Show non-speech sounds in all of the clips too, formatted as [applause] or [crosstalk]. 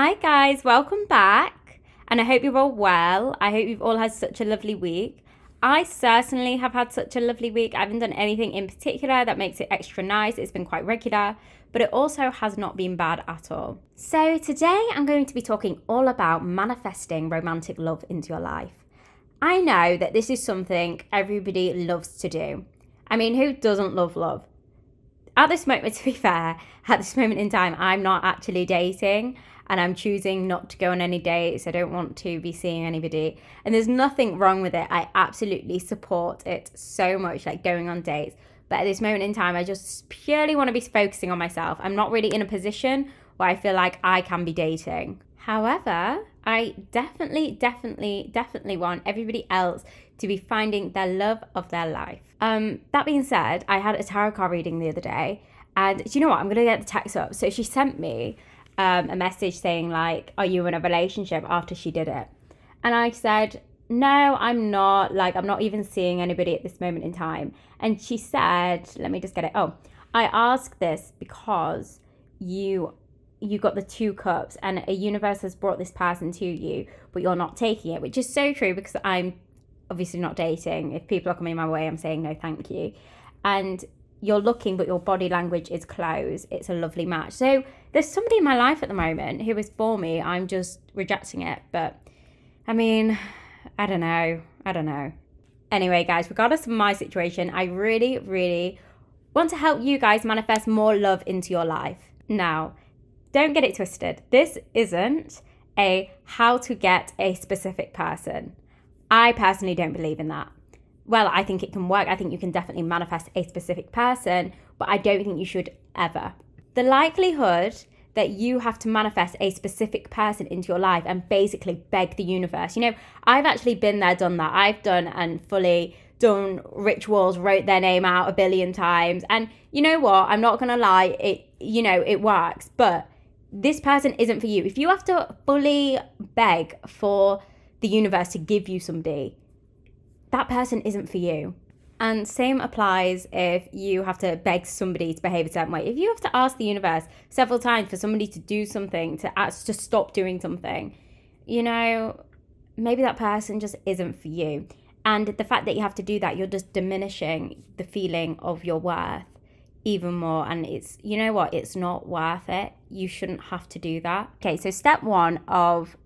Hi, guys, welcome back. And I hope you're all well. I hope you've all had such a lovely week. I certainly have had such a lovely week. I haven't done anything in particular that makes it extra nice. It's been quite regular, but it also has not been bad at all. So, today I'm going to be talking all about manifesting romantic love into your life. I know that this is something everybody loves to do. I mean, who doesn't love love? At this moment, [laughs] to be fair, at this moment in time, I'm not actually dating and I'm choosing not to go on any dates. I don't want to be seeing anybody. And there's nothing wrong with it. I absolutely support it so much, like going on dates. But at this moment in time, I just purely want to be focusing on myself. I'm not really in a position where I feel like I can be dating. However, I definitely, definitely, definitely want everybody else to be finding their love of their life. Um, that being said, I had a tarot card reading the other day, and do you know what? I'm gonna get the text up. So she sent me um, a message saying like, "Are you in a relationship?" After she did it, and I said, "No, I'm not. Like, I'm not even seeing anybody at this moment in time." And she said, "Let me just get it. Oh, I ask this because you." You got the two cups, and a universe has brought this person to you, but you're not taking it, which is so true because I'm obviously not dating. If people are coming my way, I'm saying no, thank you. And you're looking, but your body language is closed. It's a lovely match. So there's somebody in my life at the moment who is for me. I'm just rejecting it. But I mean, I don't know. I don't know. Anyway, guys, regardless of my situation, I really, really want to help you guys manifest more love into your life. Now, don't get it twisted. This isn't a how to get a specific person. I personally don't believe in that well, I think it can work. I think you can definitely manifest a specific person, but I don't think you should ever. The likelihood that you have to manifest a specific person into your life and basically beg the universe. You know, I've actually been there, done that. I've done and fully done rituals, wrote their name out a billion times. And you know what? I'm not going to lie, it you know, it works, but this person isn't for you. If you have to fully beg for the universe to give you somebody, that person isn't for you. And same applies if you have to beg somebody to behave a certain way. If you have to ask the universe several times for somebody to do something, to ask to stop doing something, you know, maybe that person just isn't for you. And the fact that you have to do that, you're just diminishing the feeling of your worth even more. And it's, you know what, it's not worth it. You shouldn't have to do that. Okay, so step one of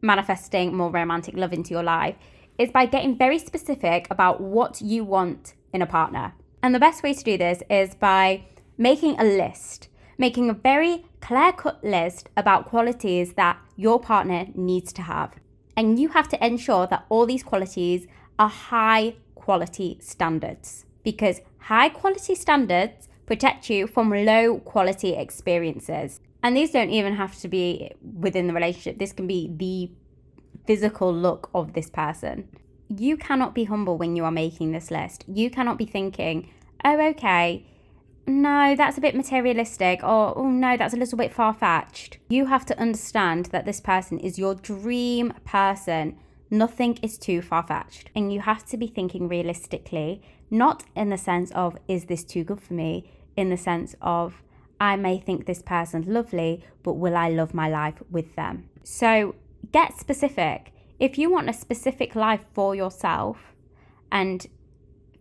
manifesting more romantic love into your life is by getting very specific about what you want in a partner. And the best way to do this is by making a list, making a very clear cut list about qualities that your partner needs to have. And you have to ensure that all these qualities are high quality standards because high quality standards protect you from low quality experiences. And these don't even have to be within the relationship, this can be the physical look of this person. You cannot be humble when you are making this list. You cannot be thinking, oh, okay, no, that's a bit materialistic, or oh, no, that's a little bit far fetched. You have to understand that this person is your dream person. Nothing is too far fetched. And you have to be thinking realistically, not in the sense of, is this too good for me? In the sense of, I may think this person's lovely, but will I love my life with them? So get specific. If you want a specific life for yourself, and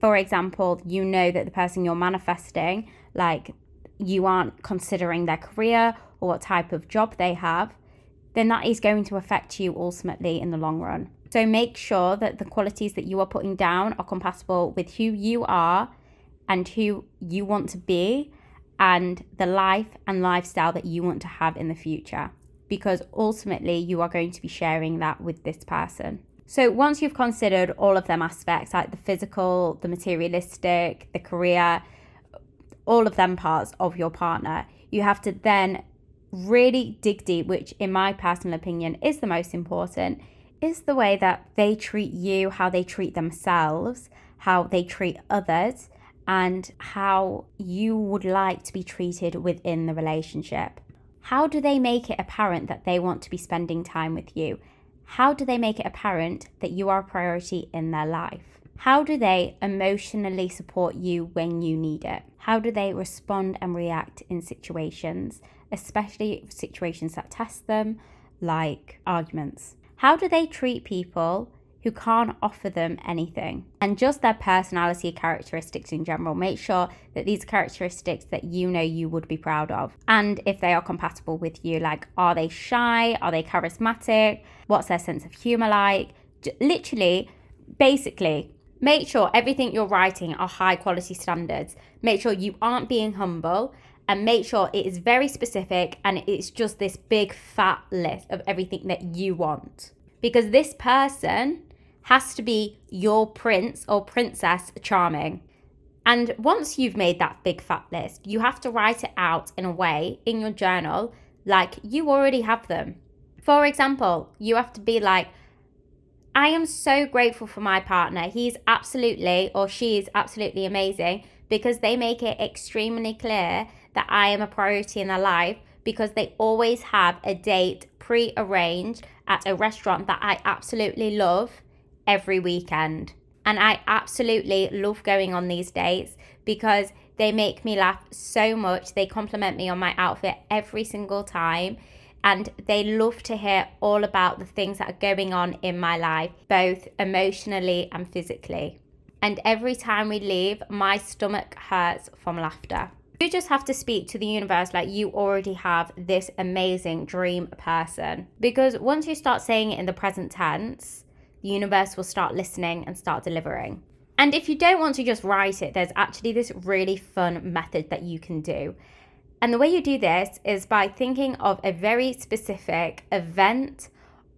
for example, you know that the person you're manifesting, like you aren't considering their career or what type of job they have, then that is going to affect you ultimately in the long run. So make sure that the qualities that you are putting down are compatible with who you are and who you want to be and the life and lifestyle that you want to have in the future because ultimately you are going to be sharing that with this person. So once you've considered all of them aspects, like the physical, the materialistic, the career, all of them parts of your partner, you have to then really dig deep, which, in my personal opinion, is the most important, is the way that they treat you, how they treat themselves, how they treat others, and how you would like to be treated within the relationship. How do they make it apparent that they want to be spending time with you? How do they make it apparent that you are a priority in their life? How do they emotionally support you when you need it? How do they respond and react in situations, especially situations that test them, like arguments. How do they treat people who can't offer them anything? And just their personality characteristics in general. Make sure that these characteristics that you know you would be proud of. And if they are compatible with you, like are they shy? Are they charismatic? What's their sense of humor like? Literally, basically, make sure everything you're writing are high quality standards. Make sure you aren't being humble and make sure it is very specific and it's just this big fat list of everything that you want. Because this person has to be your prince or princess charming. And once you've made that big fat list, you have to write it out in a way in your journal like you already have them. For example, you have to be like, I am so grateful for my partner. He's absolutely, or she is absolutely amazing because they make it extremely clear that I am a priority in their life because they always have a date pre arranged at a restaurant that I absolutely love every weekend. And I absolutely love going on these dates because they make me laugh so much. They compliment me on my outfit every single time. And they love to hear all about the things that are going on in my life, both emotionally and physically. And every time we leave, my stomach hurts from laughter. You just have to speak to the universe like you already have this amazing dream person. Because once you start saying it in the present tense, the universe will start listening and start delivering. And if you don't want to just write it, there's actually this really fun method that you can do. And the way you do this is by thinking of a very specific event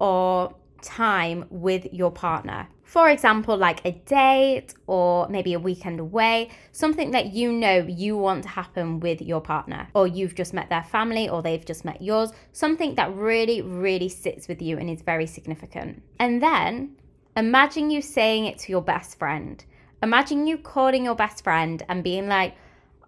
or time with your partner. For example, like a date or maybe a weekend away, something that you know you want to happen with your partner, or you've just met their family, or they've just met yours, something that really, really sits with you and is very significant. And then imagine you saying it to your best friend. Imagine you calling your best friend and being like,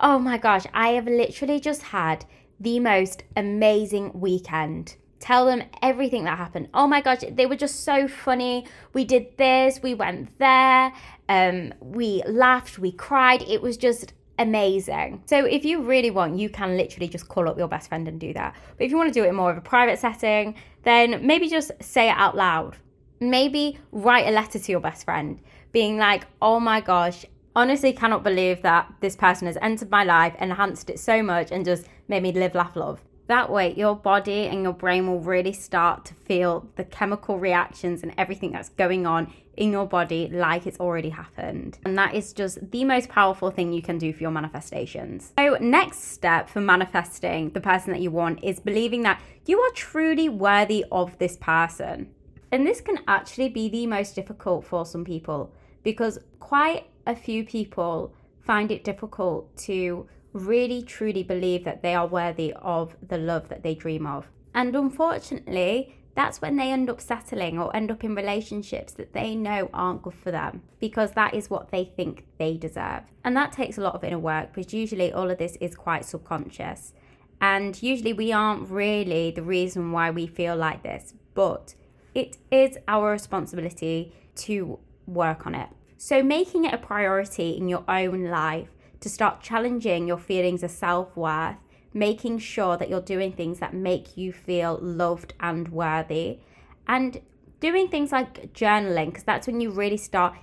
oh my gosh, I have literally just had the most amazing weekend tell them everything that happened. Oh my gosh, they were just so funny. We did this, we went there, um, we laughed, we cried. It was just amazing. So if you really want, you can literally just call up your best friend and do that. But if you want to do it in more of a private setting, then maybe just say it out loud. Maybe write a letter to your best friend being like, "Oh my gosh, honestly cannot believe that this person has entered my life, enhanced it so much and just made me live, laugh, love." That way, your body and your brain will really start to feel the chemical reactions and everything that's going on in your body like it's already happened. And that is just the most powerful thing you can do for your manifestations. So, next step for manifesting the person that you want is believing that you are truly worthy of this person. And this can actually be the most difficult for some people because quite a few people find it difficult to really truly believe that they are worthy of the love that they dream of. And unfortunately, that's when they end up settling or end up in relationships that they know aren't good for them because that is what they think they deserve. And that takes a lot of inner work because usually all of this is quite subconscious. And usually we aren't really the reason why we feel like this, but it is our responsibility to work on it. So, making it a priority in your own life to start challenging your feelings of self worth, making sure that you're doing things that make you feel loved and worthy, and doing things like journaling, because that's when you really start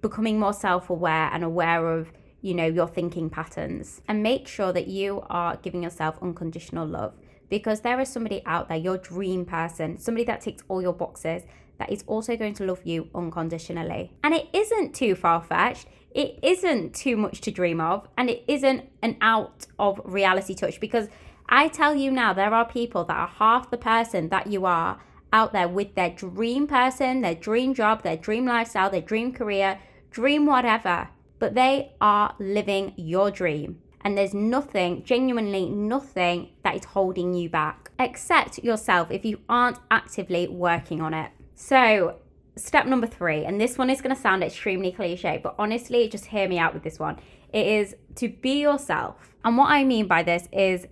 becoming more self aware and aware of you know your thinking patterns. And make sure that you are giving yourself unconditional love because there is somebody out there your dream person somebody that ticks all your boxes that is also going to love you unconditionally. And it isn't too far-fetched it isn't too much to dream of and it isn't an out of reality touch because I tell you now, there are people that are half the person that you are out there with their dream person, their dream job, their dream lifestyle, their dream career, dream whatever, but they are living your dream. And there's nothing, genuinely nothing, that is holding you back except yourself if you aren't actively working on it. So, step number three, and this one is going to sound extremely cliche, but honestly, just hear me out with this one. It is to be yourself. And what I mean by this is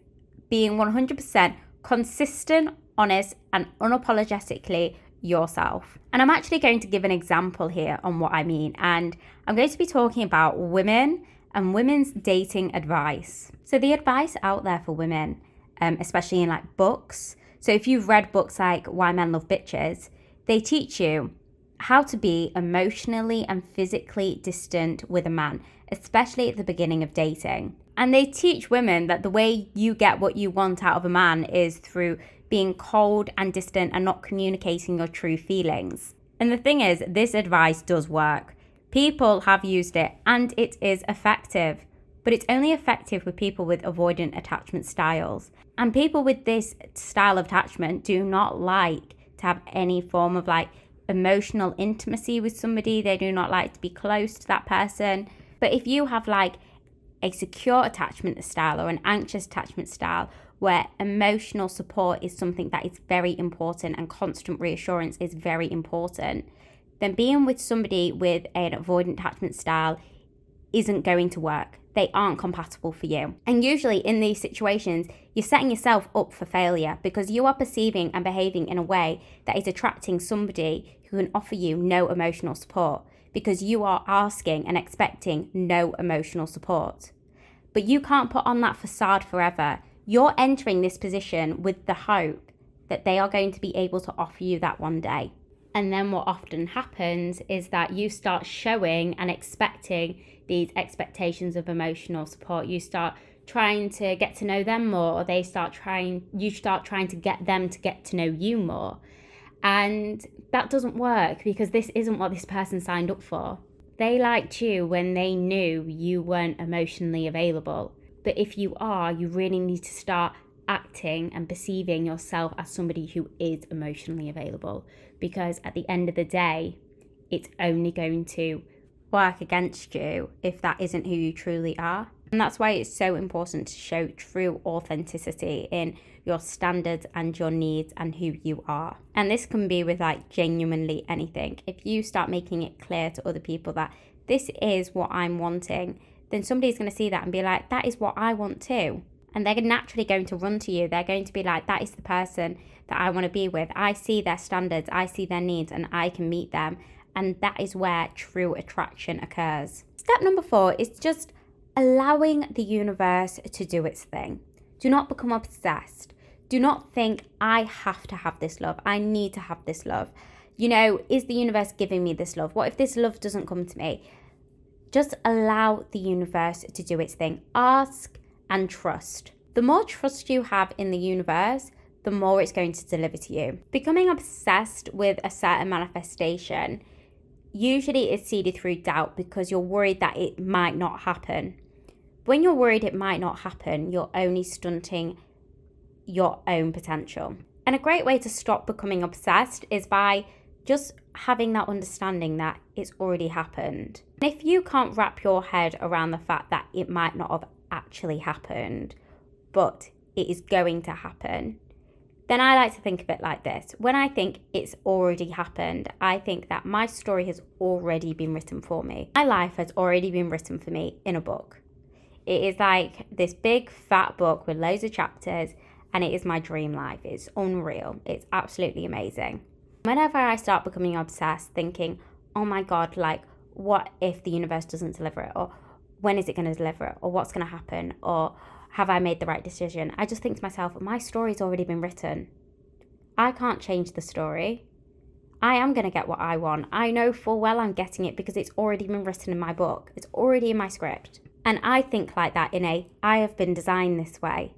being 100% consistent, honest, and unapologetically yourself. And I'm actually going to give an example here on what I mean. And I'm going to be talking about women and women's dating advice. So, the advice out there for women um, especially in like books. So if you've read books like Why Men Love Bitches, they teach you how to be emotionally and physically distant with a man, especially at the beginning of dating. And they teach women that the way you get what you want out of a man is through being cold and distant and not communicating your true feelings. And the thing is, this advice does work. People have used it and it is effective, but it's only effective with people with avoidant attachment styles. And people with this style of attachment do not like to have any form of like emotional intimacy with somebody. They do not like to be close to that person. But if you have like a secure attachment style or an anxious attachment style where emotional support is something that is very important and constant reassurance is very important, then being with somebody with an avoidant attachment style isn't going to work. They aren't compatible for you. And usually in these situations, you're setting yourself up for failure because you are perceiving and behaving in a way that is attracting somebody who can offer you no emotional support because you are asking and expecting no emotional support. But you can't put on that facade forever. You're entering this position with the hope that they are going to be able to offer you that one day. And then what often happens is that you start showing and expecting these expectations of emotional support. You start trying to get to know them more, or they start trying, you start trying to get them to get to know you more. And that doesn't work because this isn't what this person signed up for. They liked you when they knew you weren't emotionally available. But if you are, you really need to start acting and perceiving yourself as somebody who is emotionally available. Because at the end of the day, it's only going to work against you if that isn't who you truly are. And that's why it's so important to show true authenticity in your standards and your needs and who you are. And this can be with like genuinely anything. If you start making it clear to other people that this is what I'm wanting, then somebody's going to see that and be like, that is what I want too. And they're naturally going to run to you. They're going to be like, that is the person that I want to be with. I see their standards, I see their needs, and I can meet them. And that is where true attraction occurs. Step number four is just allowing the universe to do its thing. Do not become obsessed. Do not think, I have to have this love. I need to have this love. You know, is the universe giving me this love? What if this love doesn't come to me? Just allow the universe to do its thing. Ask and trust. The more trust you have in the universe, the more it's going to deliver to you. Becoming obsessed with a certain manifestation usually is seeded through doubt because you're worried that it might not happen when you're worried it might not happen, you're only stunting your own potential. And a great way to stop becoming obsessed is by just having that understanding that it's already happened. And if you can't wrap your head around the fact that it might not have actually happened, but it is going to happen, then I like to think of it like this. When I think it's already happened, I think that my story has already been written for me. My life has already been written for me in a book. It is like this big fat book with loads of chapters, and it is my dream life. It's unreal. It's absolutely amazing. Whenever I start becoming obsessed, thinking, oh my God, like, what if the universe doesn't deliver it? Or when is it going to deliver it? Or what's going to happen? Or have I made the right decision? I just think to myself, my story's already been written. I can't change the story. I am going to get what I want. I know full well I'm getting it because it's already been written in my book, it's already in my script. And I think like that in a I have been designed this way.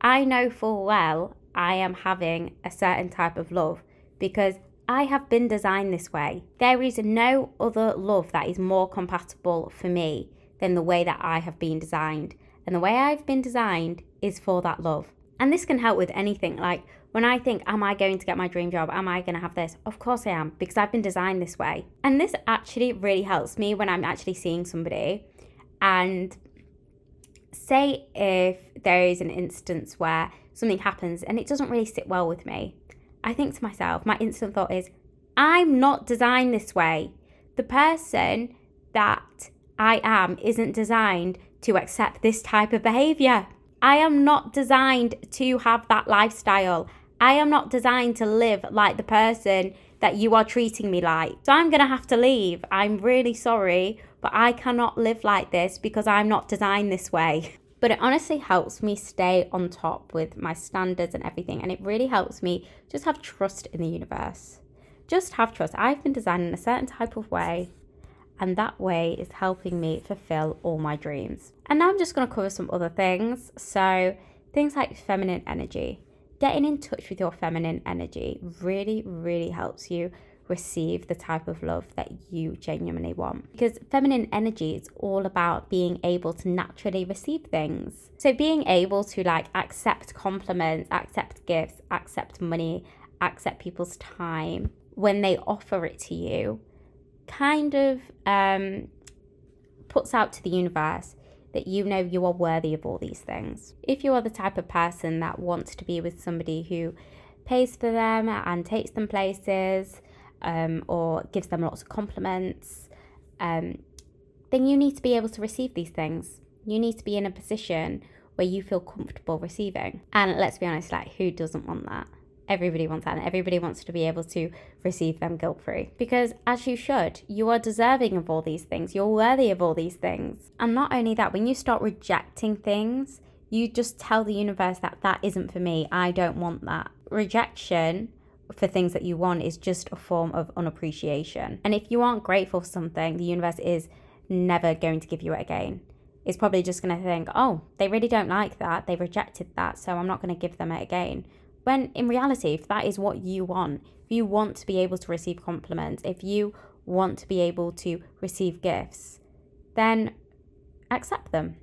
I know full well I am having a certain type of love because I have been designed this way. There is no other love that is more compatible for me than the way that I have been designed. And the way I've been designed is for that love. And this can help with anything. Like when I think, am I going to get my dream job? Am I going to have this? Of course I am, because I've been designed this way. And this actually really helps me when I'm actually seeing somebody and say if there is an instance where something happens and it doesn't really sit well with me, I think to myself, my instant thought is, I'm not designed this way. The person that I am isn't designed to accept this type of behavior. I am not designed to have that lifestyle. I am not designed to live like the person that you are treating me like. So I'm going to have to leave. I'm really sorry, but I cannot live like this because I'm not designed this way. But it honestly helps me stay on top with my standards and everything. And it really helps me just have trust in the universe. Just have trust. I've been designed in a certain type of way, and that way is helping me fulfill all my dreams. And now I'm just going to cover some other things. So, things like feminine energy. Getting in touch with your feminine energy really, really helps you receive the type of love that you genuinely want. Because feminine energy is all about being able to naturally receive things. So being able to like accept compliments, accept gifts, accept money, accept people's time when they offer it to you kind of um, puts out to the universe that you know you are worthy of all these things. If you are the type of person that wants to be with somebody who pays for them and takes them places, um, or gives them lots of compliments, um, then you need to be able to receive these things. You need to be in a position where you feel comfortable receiving. And let's be honest, like, who doesn't want that? Everybody wants that, and everybody wants to be able to receive them guilt free. Because, as you should, you are deserving of all these things, you're worthy of all these things. And not only that, when you start rejecting things, you just tell the universe that that isn't for me, I don't want that. Rejection for things that you want is just a form of unappreciation. And if you aren't grateful for something, the universe is never going to give you it again. It's probably just going to think, oh, they really don't like that. They rejected that. So I'm not going to give them it again. When in reality, if that is what you want, if you want to be able to receive compliments, if you want to be able to receive gifts, then accept them.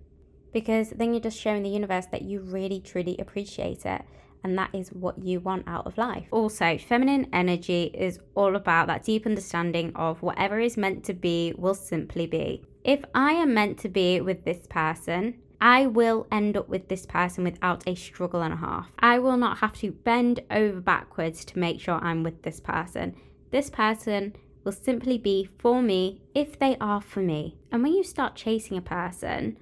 Because then you're just showing the universe that you really, truly appreciate it and that is what you want out of life. Also, feminine energy is all about that deep understanding of whatever is meant to be will simply be. If I am meant to be with this person, I will end up with this person without a struggle and a half. I will not have to bend over backwards to make sure I'm with this person. This person will simply be for me if they are for me. And when you start chasing a person,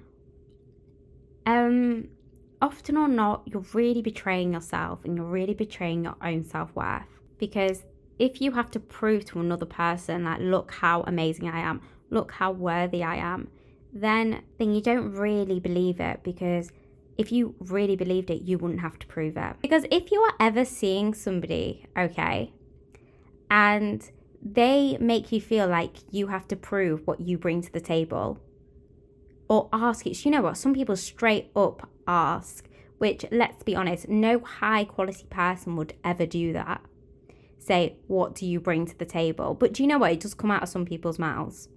um, often or not, you're really betraying yourself and you're really betraying your own self worth. Because if you have to prove to another person, like, look how amazing I am, look how worthy I am, then, then you don't really believe it because if you really believed it, you wouldn't have to prove it. Because if you are ever seeing somebody, okay, and they make you feel like you have to prove what you bring to the table, or ask it. You know what? Some people straight up ask, which let's be honest, no high quality person would ever do that. Say, what do you bring to the table? But do you know what? It does come out of some people's mouths.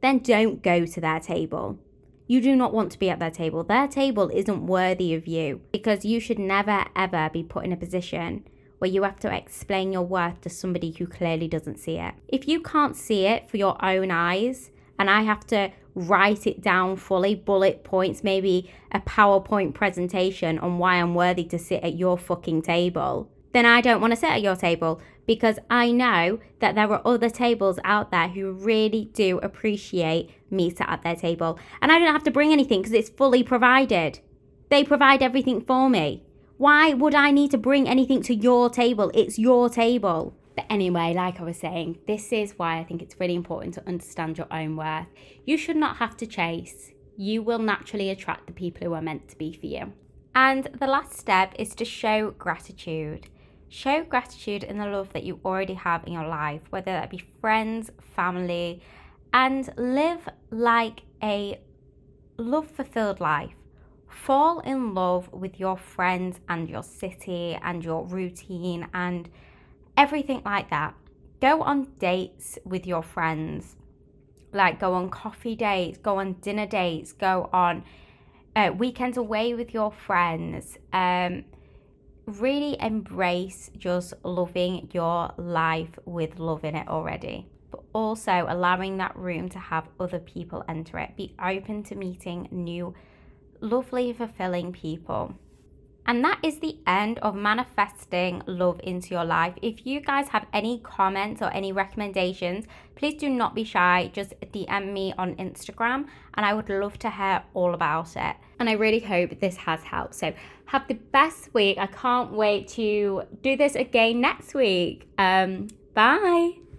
Then don't go to their table. You do not want to be at their table. Their table isn't worthy of you because you should never ever be put in a position where you have to explain your worth to somebody who clearly doesn't see it. If you can't see it for your own eyes, and I have to write it down fully, bullet points, maybe a PowerPoint presentation on why I'm worthy to sit at your fucking table, then I don't want to sit at your table because I know that there are other tables out there who really do appreciate me sat at their table. And I don't have to bring anything because it's fully provided. They provide everything for me. Why would I need to bring anything to your table? It's your table. But anyway, like I was saying, this is why I think it's really important to understand your own worth. You should not have to chase. You will naturally attract the people who are meant to be for you. And the last step is to show gratitude. Show gratitude in the love that you already have in your life, whether that be friends, family, and live like a love fulfilled life. Fall in love with your friends and your city and your routine and everything like that. Go on dates with your friends, like go on coffee dates, go on dinner dates, go on uh, weekends away with your friends. Um, really embrace just loving your life with love in it already, but also allowing that room to have other people enter it. Be open to meeting new, lovely, fulfilling people. And that is the end of manifesting love into your life. If you guys have any comments or any recommendations, please do not be shy. Just DM me on Instagram and I would love to hear all about it. And I really hope this has helped. So, have the best week. I can't wait to do this again next week. Um, bye.